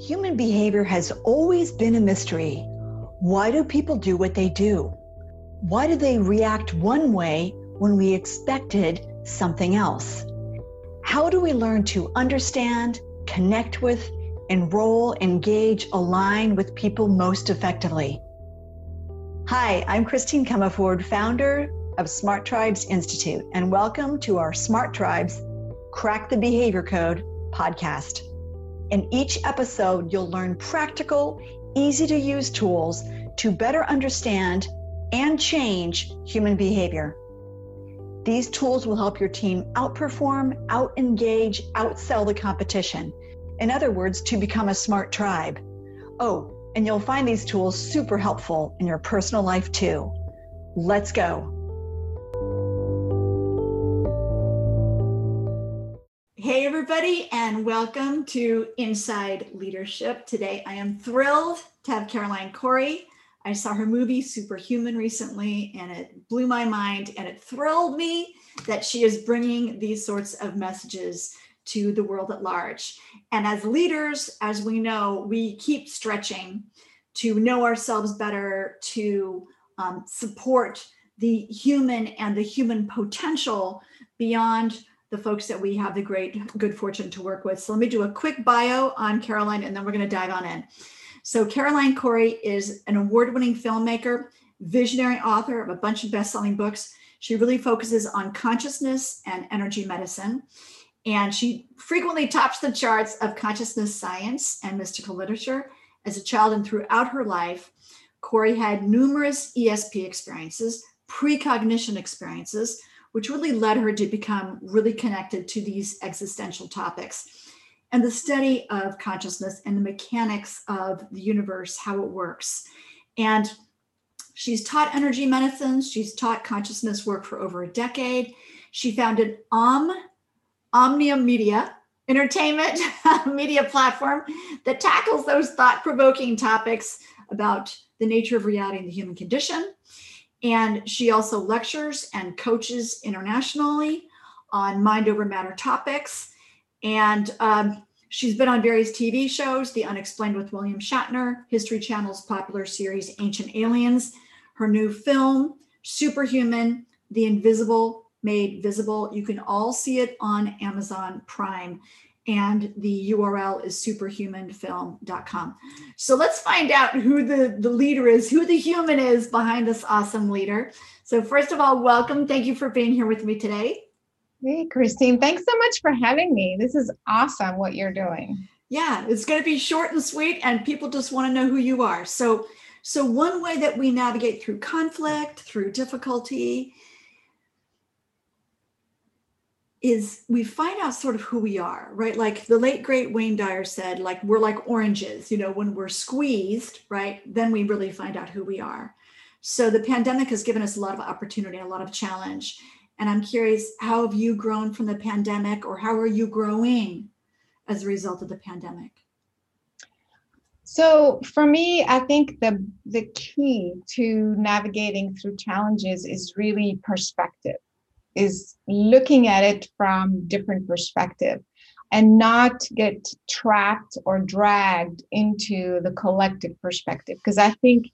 Human behavior has always been a mystery. Why do people do what they do? Why do they react one way when we expected something else? How do we learn to understand, connect with, enroll, engage, align with people most effectively? Hi, I'm Christine Comaford, founder of Smart Tribes Institute, and welcome to our Smart Tribes Crack the Behavior Code podcast. In each episode, you'll learn practical, easy to use tools to better understand and change human behavior. These tools will help your team outperform, out engage, outsell the competition. In other words, to become a smart tribe. Oh, and you'll find these tools super helpful in your personal life too. Let's go. Everybody, and welcome to Inside Leadership. Today, I am thrilled to have Caroline Cory. I saw her movie Superhuman recently, and it blew my mind, and it thrilled me that she is bringing these sorts of messages to the world at large. And as leaders, as we know, we keep stretching to know ourselves better, to um, support the human and the human potential beyond the folks that we have the great good fortune to work with. So let me do a quick bio on Caroline and then we're going to dive on in. So Caroline Cory is an award-winning filmmaker, visionary author of a bunch of best-selling books. She really focuses on consciousness and energy medicine. And she frequently tops the charts of consciousness science and mystical literature. As a child and throughout her life, Cory had numerous ESP experiences, precognition experiences, which really led her to become really connected to these existential topics and the study of consciousness and the mechanics of the universe, how it works. And she's taught energy medicine, she's taught consciousness work for over a decade. She founded Om, Omnia Media, entertainment media platform that tackles those thought provoking topics about the nature of reality and the human condition. And she also lectures and coaches internationally on mind over matter topics. And um, she's been on various TV shows The Unexplained with William Shatner, History Channel's popular series Ancient Aliens, her new film, Superhuman, The Invisible Made Visible. You can all see it on Amazon Prime and the URL is superhumanfilm.com. So let's find out who the, the leader is, who the human is behind this awesome leader. So, first of all, welcome. Thank you for being here with me today. Hey, Christine, thanks so much for having me. This is awesome what you're doing. Yeah, it's going to be short and sweet, and people just want to know who you are. So, so one way that we navigate through conflict, through difficulty, is we find out sort of who we are, right? Like the late great Wayne Dyer said, like we're like oranges, you know, when we're squeezed, right? Then we really find out who we are. So the pandemic has given us a lot of opportunity, a lot of challenge. And I'm curious, how have you grown from the pandemic or how are you growing as a result of the pandemic? So for me, I think the the key to navigating through challenges is really perspective is looking at it from different perspective and not get trapped or dragged into the collective perspective because i think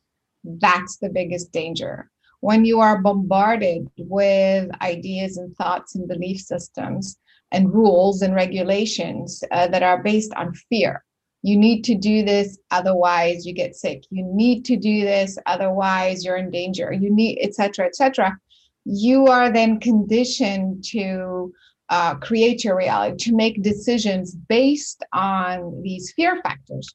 that's the biggest danger. When you are bombarded with ideas and thoughts and belief systems and rules and regulations uh, that are based on fear. You need to do this otherwise you get sick. You need to do this otherwise you're in danger. You need etc etc you are then conditioned to uh, create your reality, to make decisions based on these fear factors.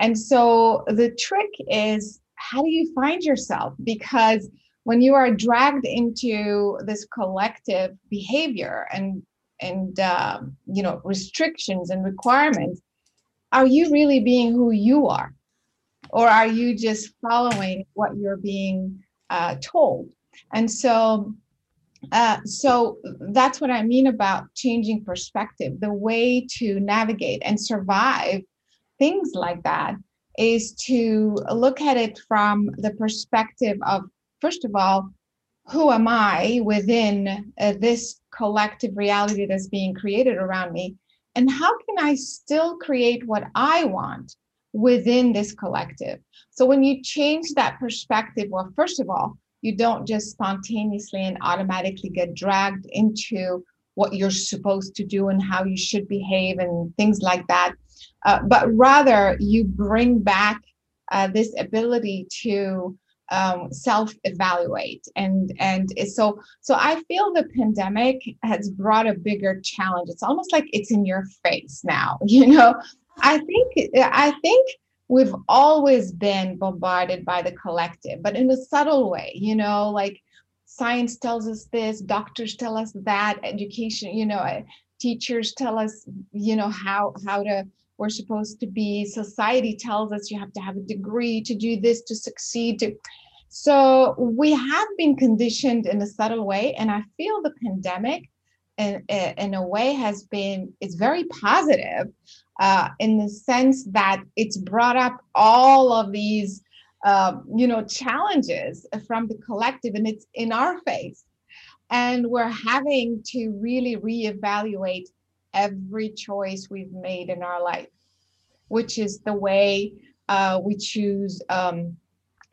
And so the trick is how do you find yourself? Because when you are dragged into this collective behavior and and um, you know restrictions and requirements, are you really being who you are, or are you just following what you're being uh, told? And so, uh, so that's what I mean about changing perspective. The way to navigate and survive things like that is to look at it from the perspective of, first of all, who am I within uh, this collective reality that's being created around me? And how can I still create what I want within this collective. So when you change that perspective, well, first of all, you don't just spontaneously and automatically get dragged into what you're supposed to do and how you should behave and things like that. Uh, but rather, you bring back uh, this ability to um, self-evaluate and and so so i feel the pandemic has brought a bigger challenge it's almost like it's in your face now you know i think i think we've always been bombarded by the collective but in a subtle way you know like science tells us this doctors tell us that education you know uh, teachers tell us you know how how to we're supposed to be. Society tells us you have to have a degree to do this to succeed to. So we have been conditioned in a subtle way and i feel the pandemic in, in a way has been it's very positive uh, in the sense that it's brought up all of these uh, you know challenges from the collective and it's in our face. And we're having to really reevaluate every choice we've made in our life, which is the way uh, we choose um,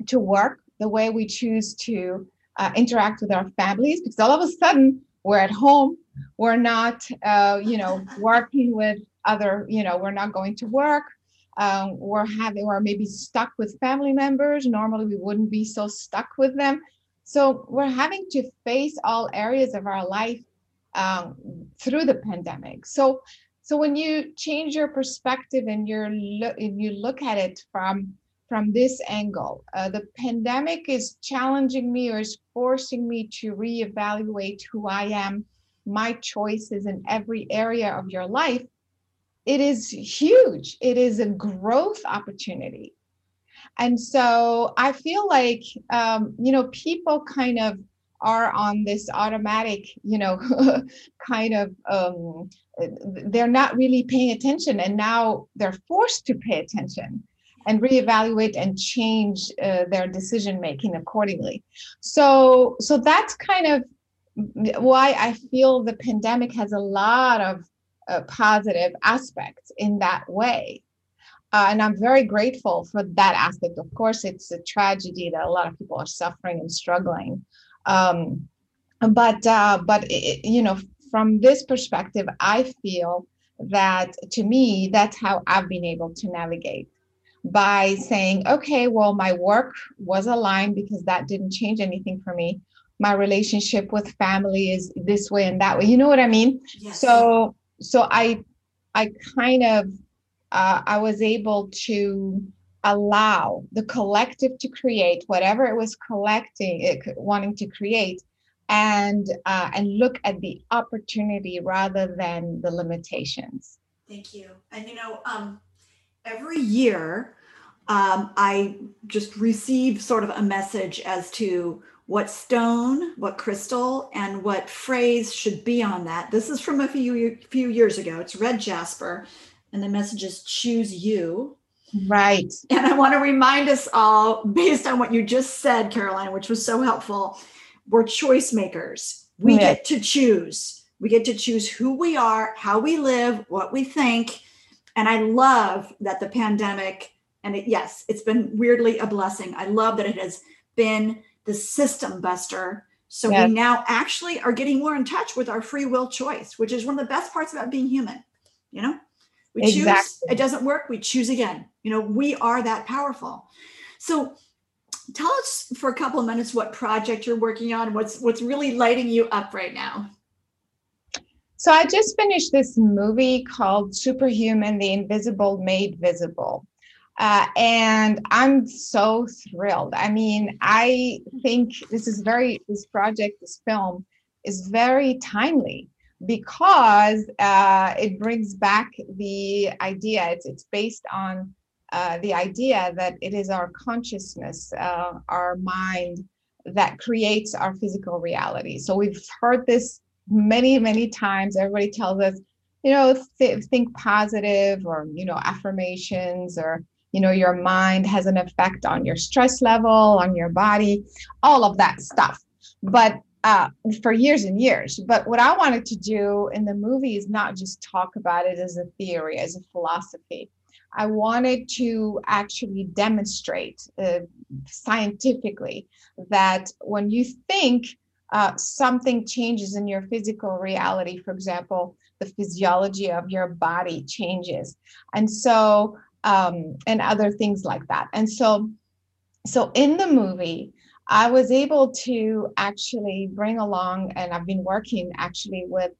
to work, the way we choose to uh, interact with our families, because all of a sudden we're at home, we're not, uh, you know, working with other, you know, we're not going to work. Um, we're having, or maybe stuck with family members. Normally, we wouldn't be so stuck with them. So we're having to face all areas of our life um, through the pandemic. So, so when you change your perspective and you're lo- and you look at it from from this angle, uh, the pandemic is challenging me or is forcing me to reevaluate who I am, my choices in every area of your life. It is huge. It is a growth opportunity. And so I feel like, um, you know, people kind of are on this automatic, you know, kind of, um, they're not really paying attention. And now they're forced to pay attention and reevaluate and change uh, their decision making accordingly. So, so that's kind of why I feel the pandemic has a lot of uh, positive aspects in that way. Uh, and I'm very grateful for that aspect. Of course, it's a tragedy that a lot of people are suffering and struggling. Um, but uh, but it, you know, from this perspective, I feel that to me, that's how I've been able to navigate by saying, okay, well, my work was aligned because that didn't change anything for me. My relationship with family is this way and that way. You know what I mean? Yes. So so I I kind of uh, I was able to allow the collective to create whatever it was collecting, it, wanting to create, and uh, and look at the opportunity rather than the limitations. Thank you. And you know, um, every year um, I just receive sort of a message as to what stone, what crystal, and what phrase should be on that. This is from a few few years ago. It's red jasper, and the message is choose you. Right. And I want to remind us all, based on what you just said, Caroline, which was so helpful, we're choice makers. We yeah. get to choose. We get to choose who we are, how we live, what we think. And I love that the pandemic, and it, yes, it's been weirdly a blessing. I love that it has been the system buster. So yes. we now actually are getting more in touch with our free will choice, which is one of the best parts about being human, you know? We exactly. choose, it doesn't work, we choose again. You know, we are that powerful. So tell us for a couple of minutes what project you're working on, what's what's really lighting you up right now. So I just finished this movie called Superhuman: The Invisible Made Visible. Uh, and I'm so thrilled. I mean, I think this is very, this project, this film is very timely because uh, it brings back the idea. It's it's based on uh, the idea that it is our consciousness, uh, our mind, that creates our physical reality. So we've heard this many many times. Everybody tells us, you know, th- think positive, or you know, affirmations, or you know, your mind has an effect on your stress level, on your body, all of that stuff. But uh, for years and years. But what I wanted to do in the movie is not just talk about it as a theory, as a philosophy, I wanted to actually demonstrate uh, scientifically that when you think uh, something changes in your physical reality, for example, the physiology of your body changes. And so, um, and other things like that. And so, so in the movie, I was able to actually bring along, and I've been working actually with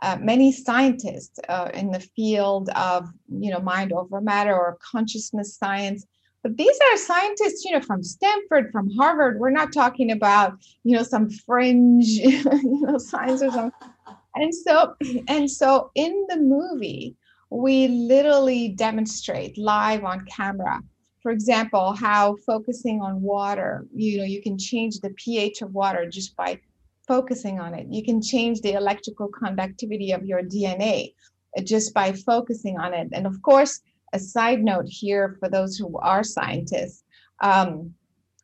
uh, many scientists uh, in the field of, you know, mind over matter or consciousness science. But these are scientists, you know, from Stanford, from Harvard. We're not talking about, you know, some fringe, you know, science or something. And so, and so in the movie, we literally demonstrate live on camera for example, how focusing on water, you know, you can change the pH of water just by focusing on it. You can change the electrical conductivity of your DNA just by focusing on it. And of course, a side note here for those who are scientists, um,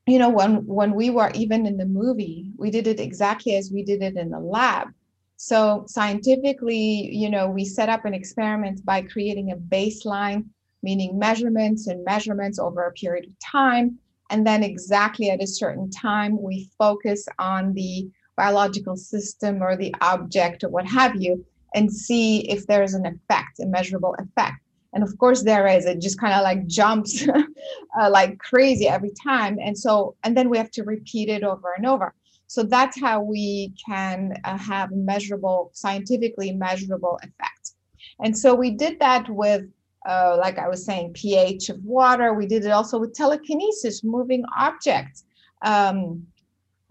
you know, when when we were even in the movie, we did it exactly as we did it in the lab. So scientifically, you know, we set up an experiment by creating a baseline meaning measurements and measurements over a period of time. And then exactly at a certain time, we focus on the biological system or the object or what have you, and see if there's an effect, a measurable effect. And of course, there is. It just kind of like jumps uh, like crazy every time. And so, and then we have to repeat it over and over. So that's how we can uh, have measurable, scientifically measurable effects. And so we did that with uh, like I was saying, pH of water. We did it also with telekinesis, moving objects, um,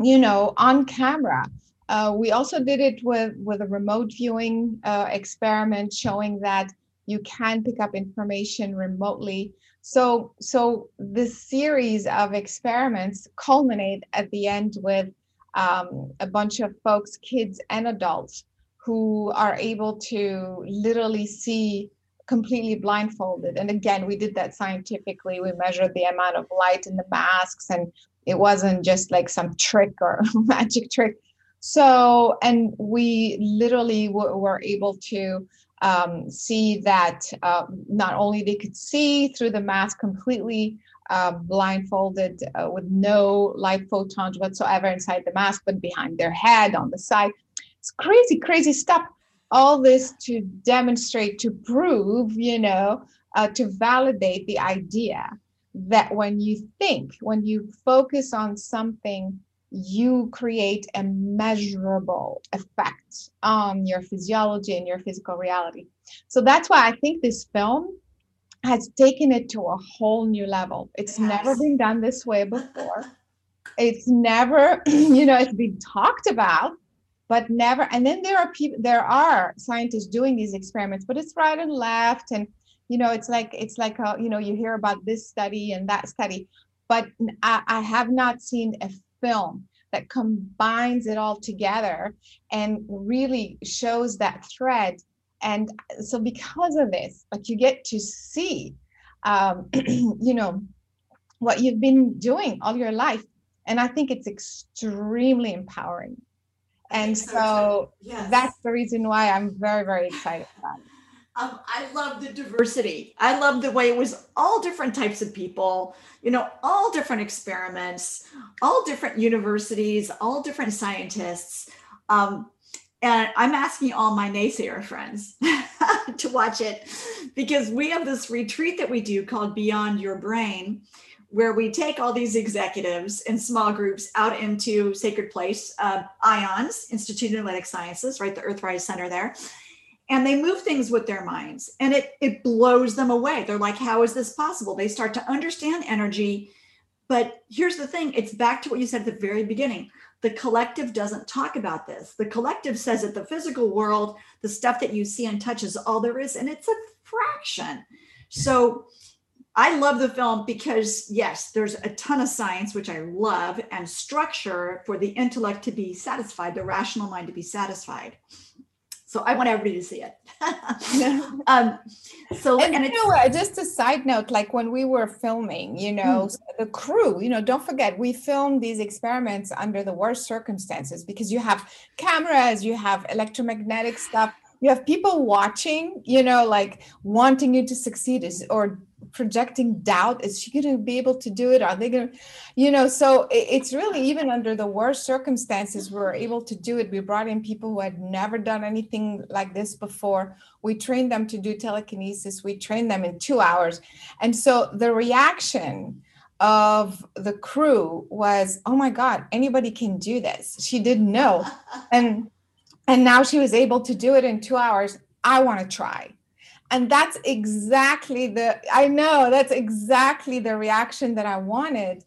you know, on camera. Uh, we also did it with, with a remote viewing uh, experiment showing that you can pick up information remotely. So, so this series of experiments culminate at the end with um, a bunch of folks, kids and adults, who are able to literally see completely blindfolded. And again, we did that scientifically. We measured the amount of light in the masks, and it wasn't just like some trick or magic trick. So, and we literally w- were able to um, see that uh, not only they could see through the mask completely uh, blindfolded uh, with no light photons whatsoever inside the mask, but behind their head on the side. It's crazy, crazy stuff all this to demonstrate, to prove, you know, uh, to validate the idea that when you think, when you focus on something, you create a measurable effect on your physiology and your physical reality. So that's why I think this film has taken it to a whole new level. It's yes. never been done this way before. it's never, you know, it's been talked about, but never and then there are people there are scientists doing these experiments but it's right and left and you know it's like it's like a, you know you hear about this study and that study but I, I have not seen a film that combines it all together and really shows that thread. And so because of this like you get to see um, you know what you've been doing all your life. And i think it's extremely empowering. And so, so yes. that's the reason why i'm very very excited about it um, I love the diversity. I love the way it was all different types of people, you know, all different experiments, all different universities, all different scientists. Um, and I'm asking all my naysayer friends to watch it because we have this retreat that we do called Beyond Your Brain where we take all these executives in small groups out into Sacred Place, uh, IONS, Institute of Noetic Sciences, right, the Earthrise Center there. And they move things with their minds and it, it blows them away. They're like, how is this possible? They start to understand energy. But here's the thing it's back to what you said at the very beginning. The collective doesn't talk about this. The collective says that the physical world, the stuff that you see and touch is all there is, and it's a fraction. So, I love the film because, yes, there's a ton of science, which I love, and structure for the intellect to be satisfied, the rational mind to be satisfied. So I want everybody to see it. um, so, and, and you know? Just a side note, like when we were filming, you know, mm. the crew, you know, don't forget we filmed these experiments under the worst circumstances because you have cameras, you have electromagnetic stuff, you have people watching, you know, like wanting you to succeed or projecting doubt is she going to be able to do it? Are they going to you know so it's really even under the worst circumstances we are able to do it. We brought in people who had never done anything like this before. We trained them to do telekinesis. We trained them in two hours. And so the reaction of the crew was oh my god anybody can do this. She didn't know. And and now she was able to do it in two hours. I want to try and that's exactly the i know that's exactly the reaction that i wanted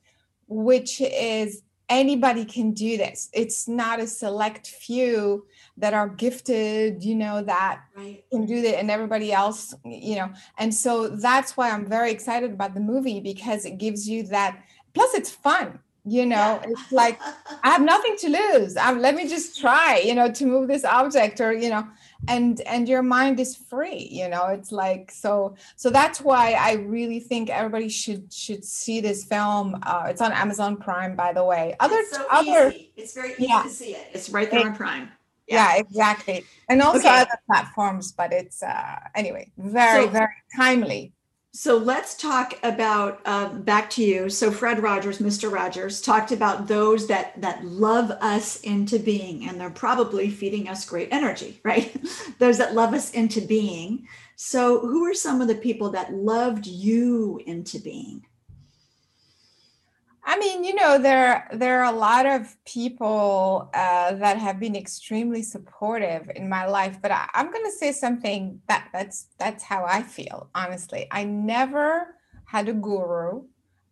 which is anybody can do this. It's not a select few that are gifted you know that right. can do that and everybody else you know. And so that's why i'm very excited about the movie because it gives you that plus it's fun you know. Yeah. it's like i have nothing to lose. I'm, let me just try you know to move this object or you know and and your mind is free you know it's like so so that's why i really think everybody should should see this film uh, it's on amazon prime by the way other it's so other easy. it's very easy yeah. to see it it's right there it, on prime yeah. yeah. exactly and also okay. other platforms but it's uh anyway very so, very timely so let's talk about um, back to you. So Fred Rogers, Mr. Rogers, talked about those that that love us into being, and they're probably feeding us great energy, right? those that love us into being. So who are some of the people that loved you into being? I mean, you know, there there are a lot of people uh, that have been extremely supportive in my life, but I, I'm going to say something that that's that's how I feel. Honestly, I never had a guru.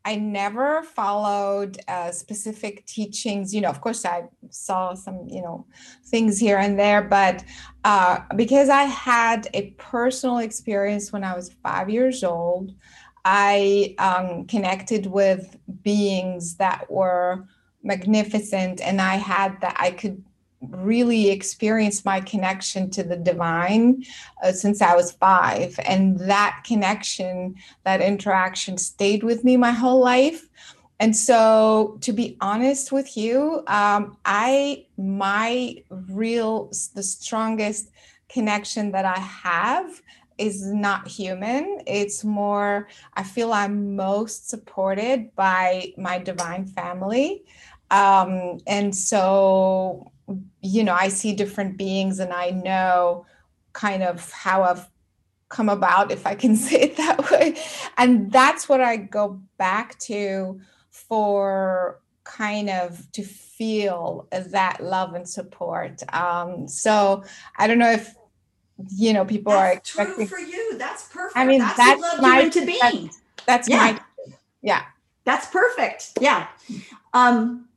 I never followed uh, specific teachings. You know, of course, I saw some, you know, things here and there, but uh, because I had a personal experience when I was five years old I um, connected with beings that were magnificent, and I had that I could really experience my connection to the divine uh, since I was five. And that connection, that interaction stayed with me my whole life. And so, to be honest with you, um, I, my real, the strongest connection that I have is not human. It's more, I feel I'm most supported by my divine family. Um, and so, you know, I see different beings and I know kind of how I've come about, if I can say it that way. And that's what I go back to for kind of to feel that love and support. Um, so I don't know if you know people that's are expecting for you. That's perfect. I mean that's, that's my to being that's, that's yeah. my yeah. That's perfect. Yeah. Um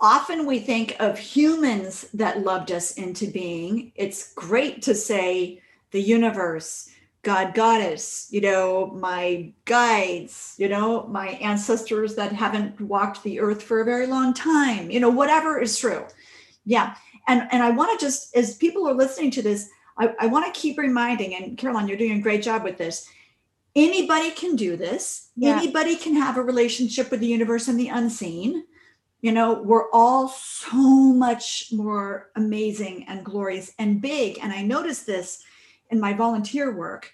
often we think of humans that loved us into being. It's great to say the universe god goddess you know my guides you know my ancestors that haven't walked the earth for a very long time you know whatever is true. Yeah and and i want to just as people are listening to this i, I want to keep reminding and caroline you're doing a great job with this. Anybody can do this. Yeah. anybody can have a relationship with the universe and the unseen. You know we're all so much more amazing and glorious and big. And i noticed this in my volunteer work.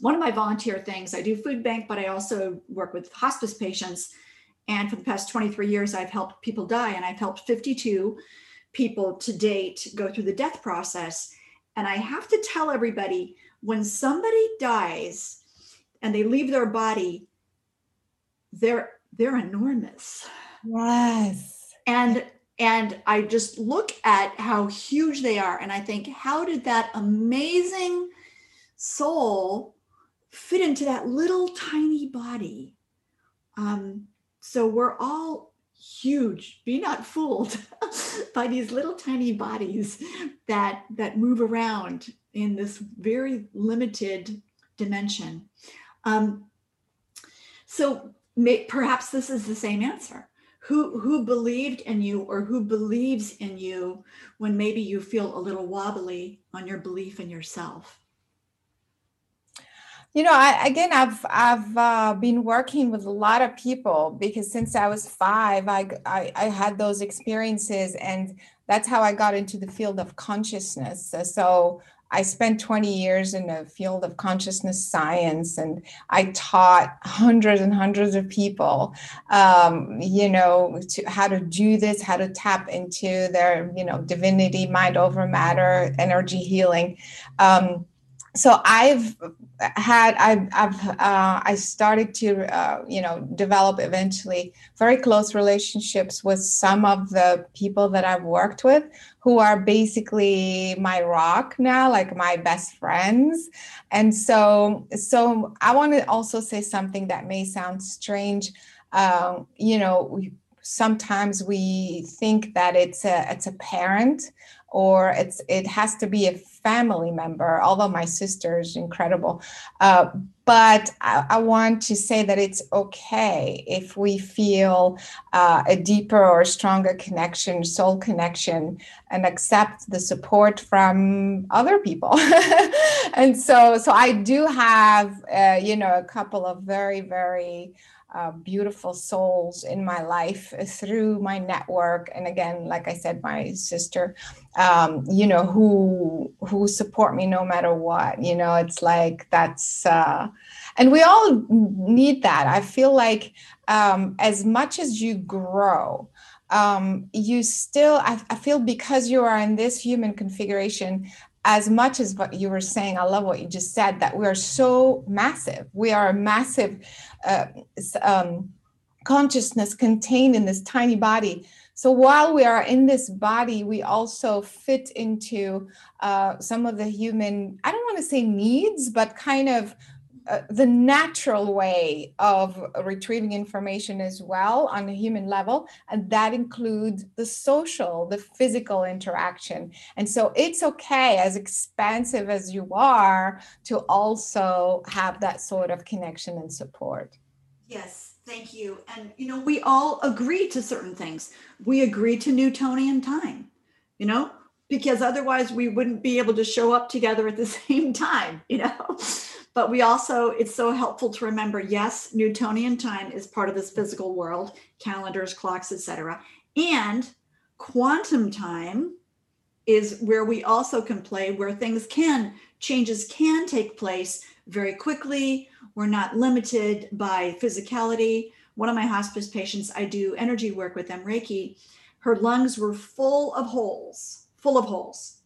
One of my volunteer things i do food bank but i also work with hospice patients. And for the past 23 years i've helped people die and i've helped 52 people to date go through the death process. And I have to tell everybody when somebody dies and they leave their body, they're they're enormous. Yes. And and I just look at how huge they are and I think how did that amazing soul fit into that little tiny body? Um, so we're all huge be not fooled by these little tiny bodies that that move around in this very limited dimension. Um, so may, perhaps this is the same answer. Who who believed in you or who believes in you when maybe you feel a little wobbly on your belief in yourself you know I, again i've i've uh, been working with a lot of people because since i was five I, I, I had those experiences and that's how i got into the field of consciousness so I spent 20 years in the field of consciousness science and I taught hundreds and hundreds of people, um, you know, to, how to do this, how to tap into their, you know, divinity, mind over matter, energy healing. Um, so I've had I've, I've uh, I started to uh, you know develop eventually very close relationships with some of the people that I've worked with who are basically my rock now like my best friends. And so so I want to also say something that may sound strange. Um, you know sometimes we think that it's a it's a parent or it's it has to be a family member although my sister is incredible. Uh, but I, I, want to say that it's okay if we feel uh, a deeper or stronger connection soul connection and accept the support from other people. And so so i do have uh, you know a couple of very very uh, beautiful souls in my life through my network. And again like i said my sister um, you know who who support me no matter what you know it's like that's uh, and we all need that. I feel like um, as much as you grow um, you still I, I feel because you are in this human configuration as much as what you were saying, I love what you just said that we are so massive. We are a massive uh, um, consciousness contained in this tiny body. So while we are in this body, we also fit into uh, some of the human, I don't want to say needs, but kind of uh, the natural way of retrieving information as well on a human level and that includes the social the physical interaction. And so it's okay as expansive as you are to also have that sort of connection and support. Yes thank you. And you know we all agree to certain things. We agree to newtonian time you know because otherwise we wouldn't be able to show up together at the same time you know but we also it's so helpful to remember yes newtonian time is part of this physical world calendars clocks etc and quantum time is where we also can play where things can changes can take place very quickly. We're not limited by physicality. One of my hospice patients i do energy work with them reiki her lungs were full of holes full of holes.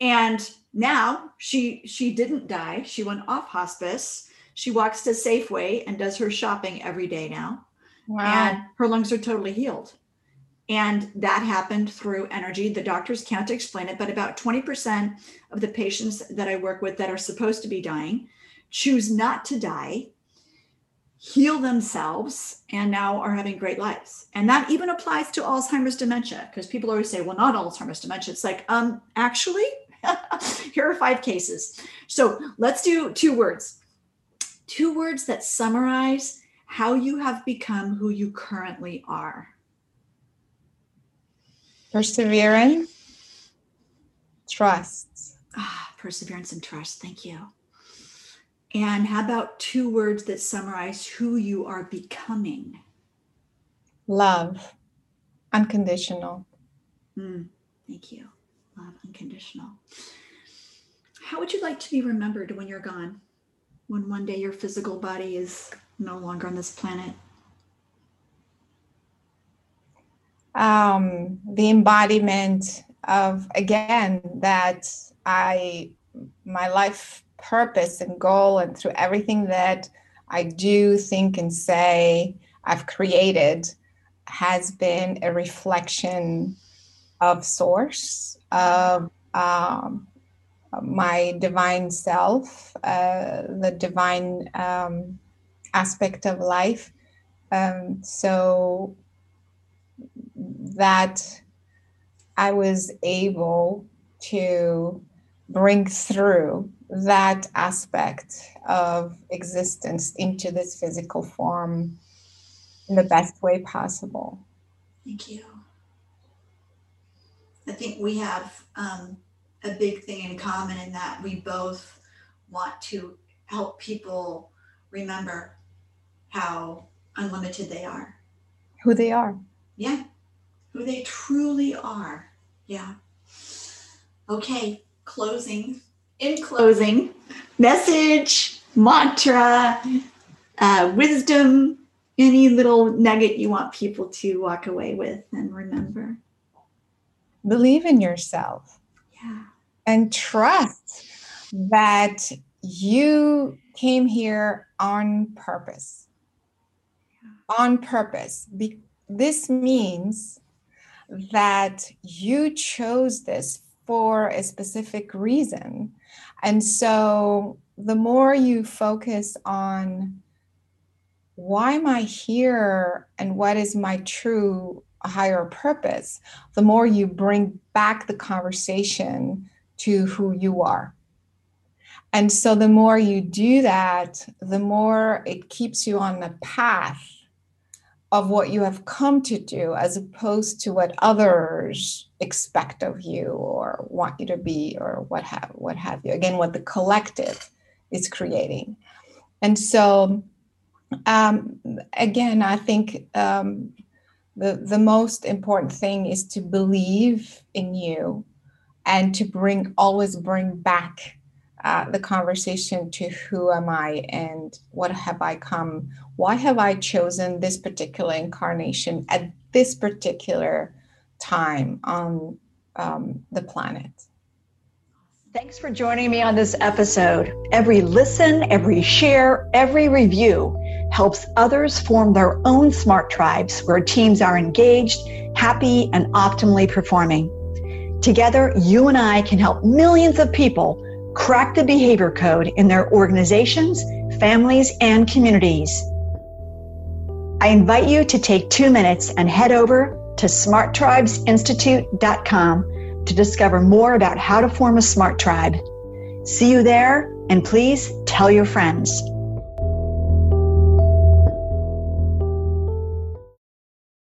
And now she she didn't die. She went off hospice. She walks to safeway and does her shopping every day now. Wow. and her lungs are totally healed. And that happened through energy. The doctors can't explain it but about 20% of the patients that i work with that are supposed to be dying choose not to die heal themselves and now are having great lives. And that even applies to alzheimer's dementia because people always say well not alzheimer's dementia. It's like um actually Here are five cases. So let's do two words. Two words that summarize how you have become who you currently are. Perseverance, trust. Ah, perseverance and trust. Thank you. And how about two words that summarize who you are becoming? Love, unconditional. Mm, thank you love unconditional. How would you like to be remembered when you're gone? When one day your physical body is no longer on this planet? Um, the embodiment of, again, that I, my life purpose and goal, and through everything that I do, think, and say, I've created has been a reflection of source of um, my divine self, uh, the divine um, aspect of life. Um, so that I was able to bring through that aspect of existence into this physical form in the best way possible. Thank you. I think we have um, a big thing in common in that we both want to help people remember how unlimited they are. Who they are. Yeah. Who they truly are. Yeah. Okay. Closing in closing, message, mantra, uh, wisdom, any little nugget you want people to walk away with and remember? Believe in yourself. Yeah. And trust that you came here on purpose. On purpose. Be- this means that you chose this for a specific reason. And so the more you focus on why am I here and what is my true higher purpose, the more you bring back the conversation to who you are. And so the more you do that, the more it keeps you on the path of what you have come to do as opposed to what others expect of you or want you to be or what have what have you again what the collective is creating and so um, again i think um, the the most important thing is to believe in you and to bring always bring back uh, the conversation to who am I and what have I come? Why have I chosen this particular incarnation at this particular time on um, the planet? Thanks for joining me on this episode. Every listen, every share, every review helps others form their own smart tribes where teams are engaged, happy, and optimally performing. Together, you and I can help millions of people crack the behavior code in their organizations, families, and communities. I invite you to take two minutes and head over to smarttribesinstitute.com to discover more about how to form a smart tribe. See you there, and please tell your friends.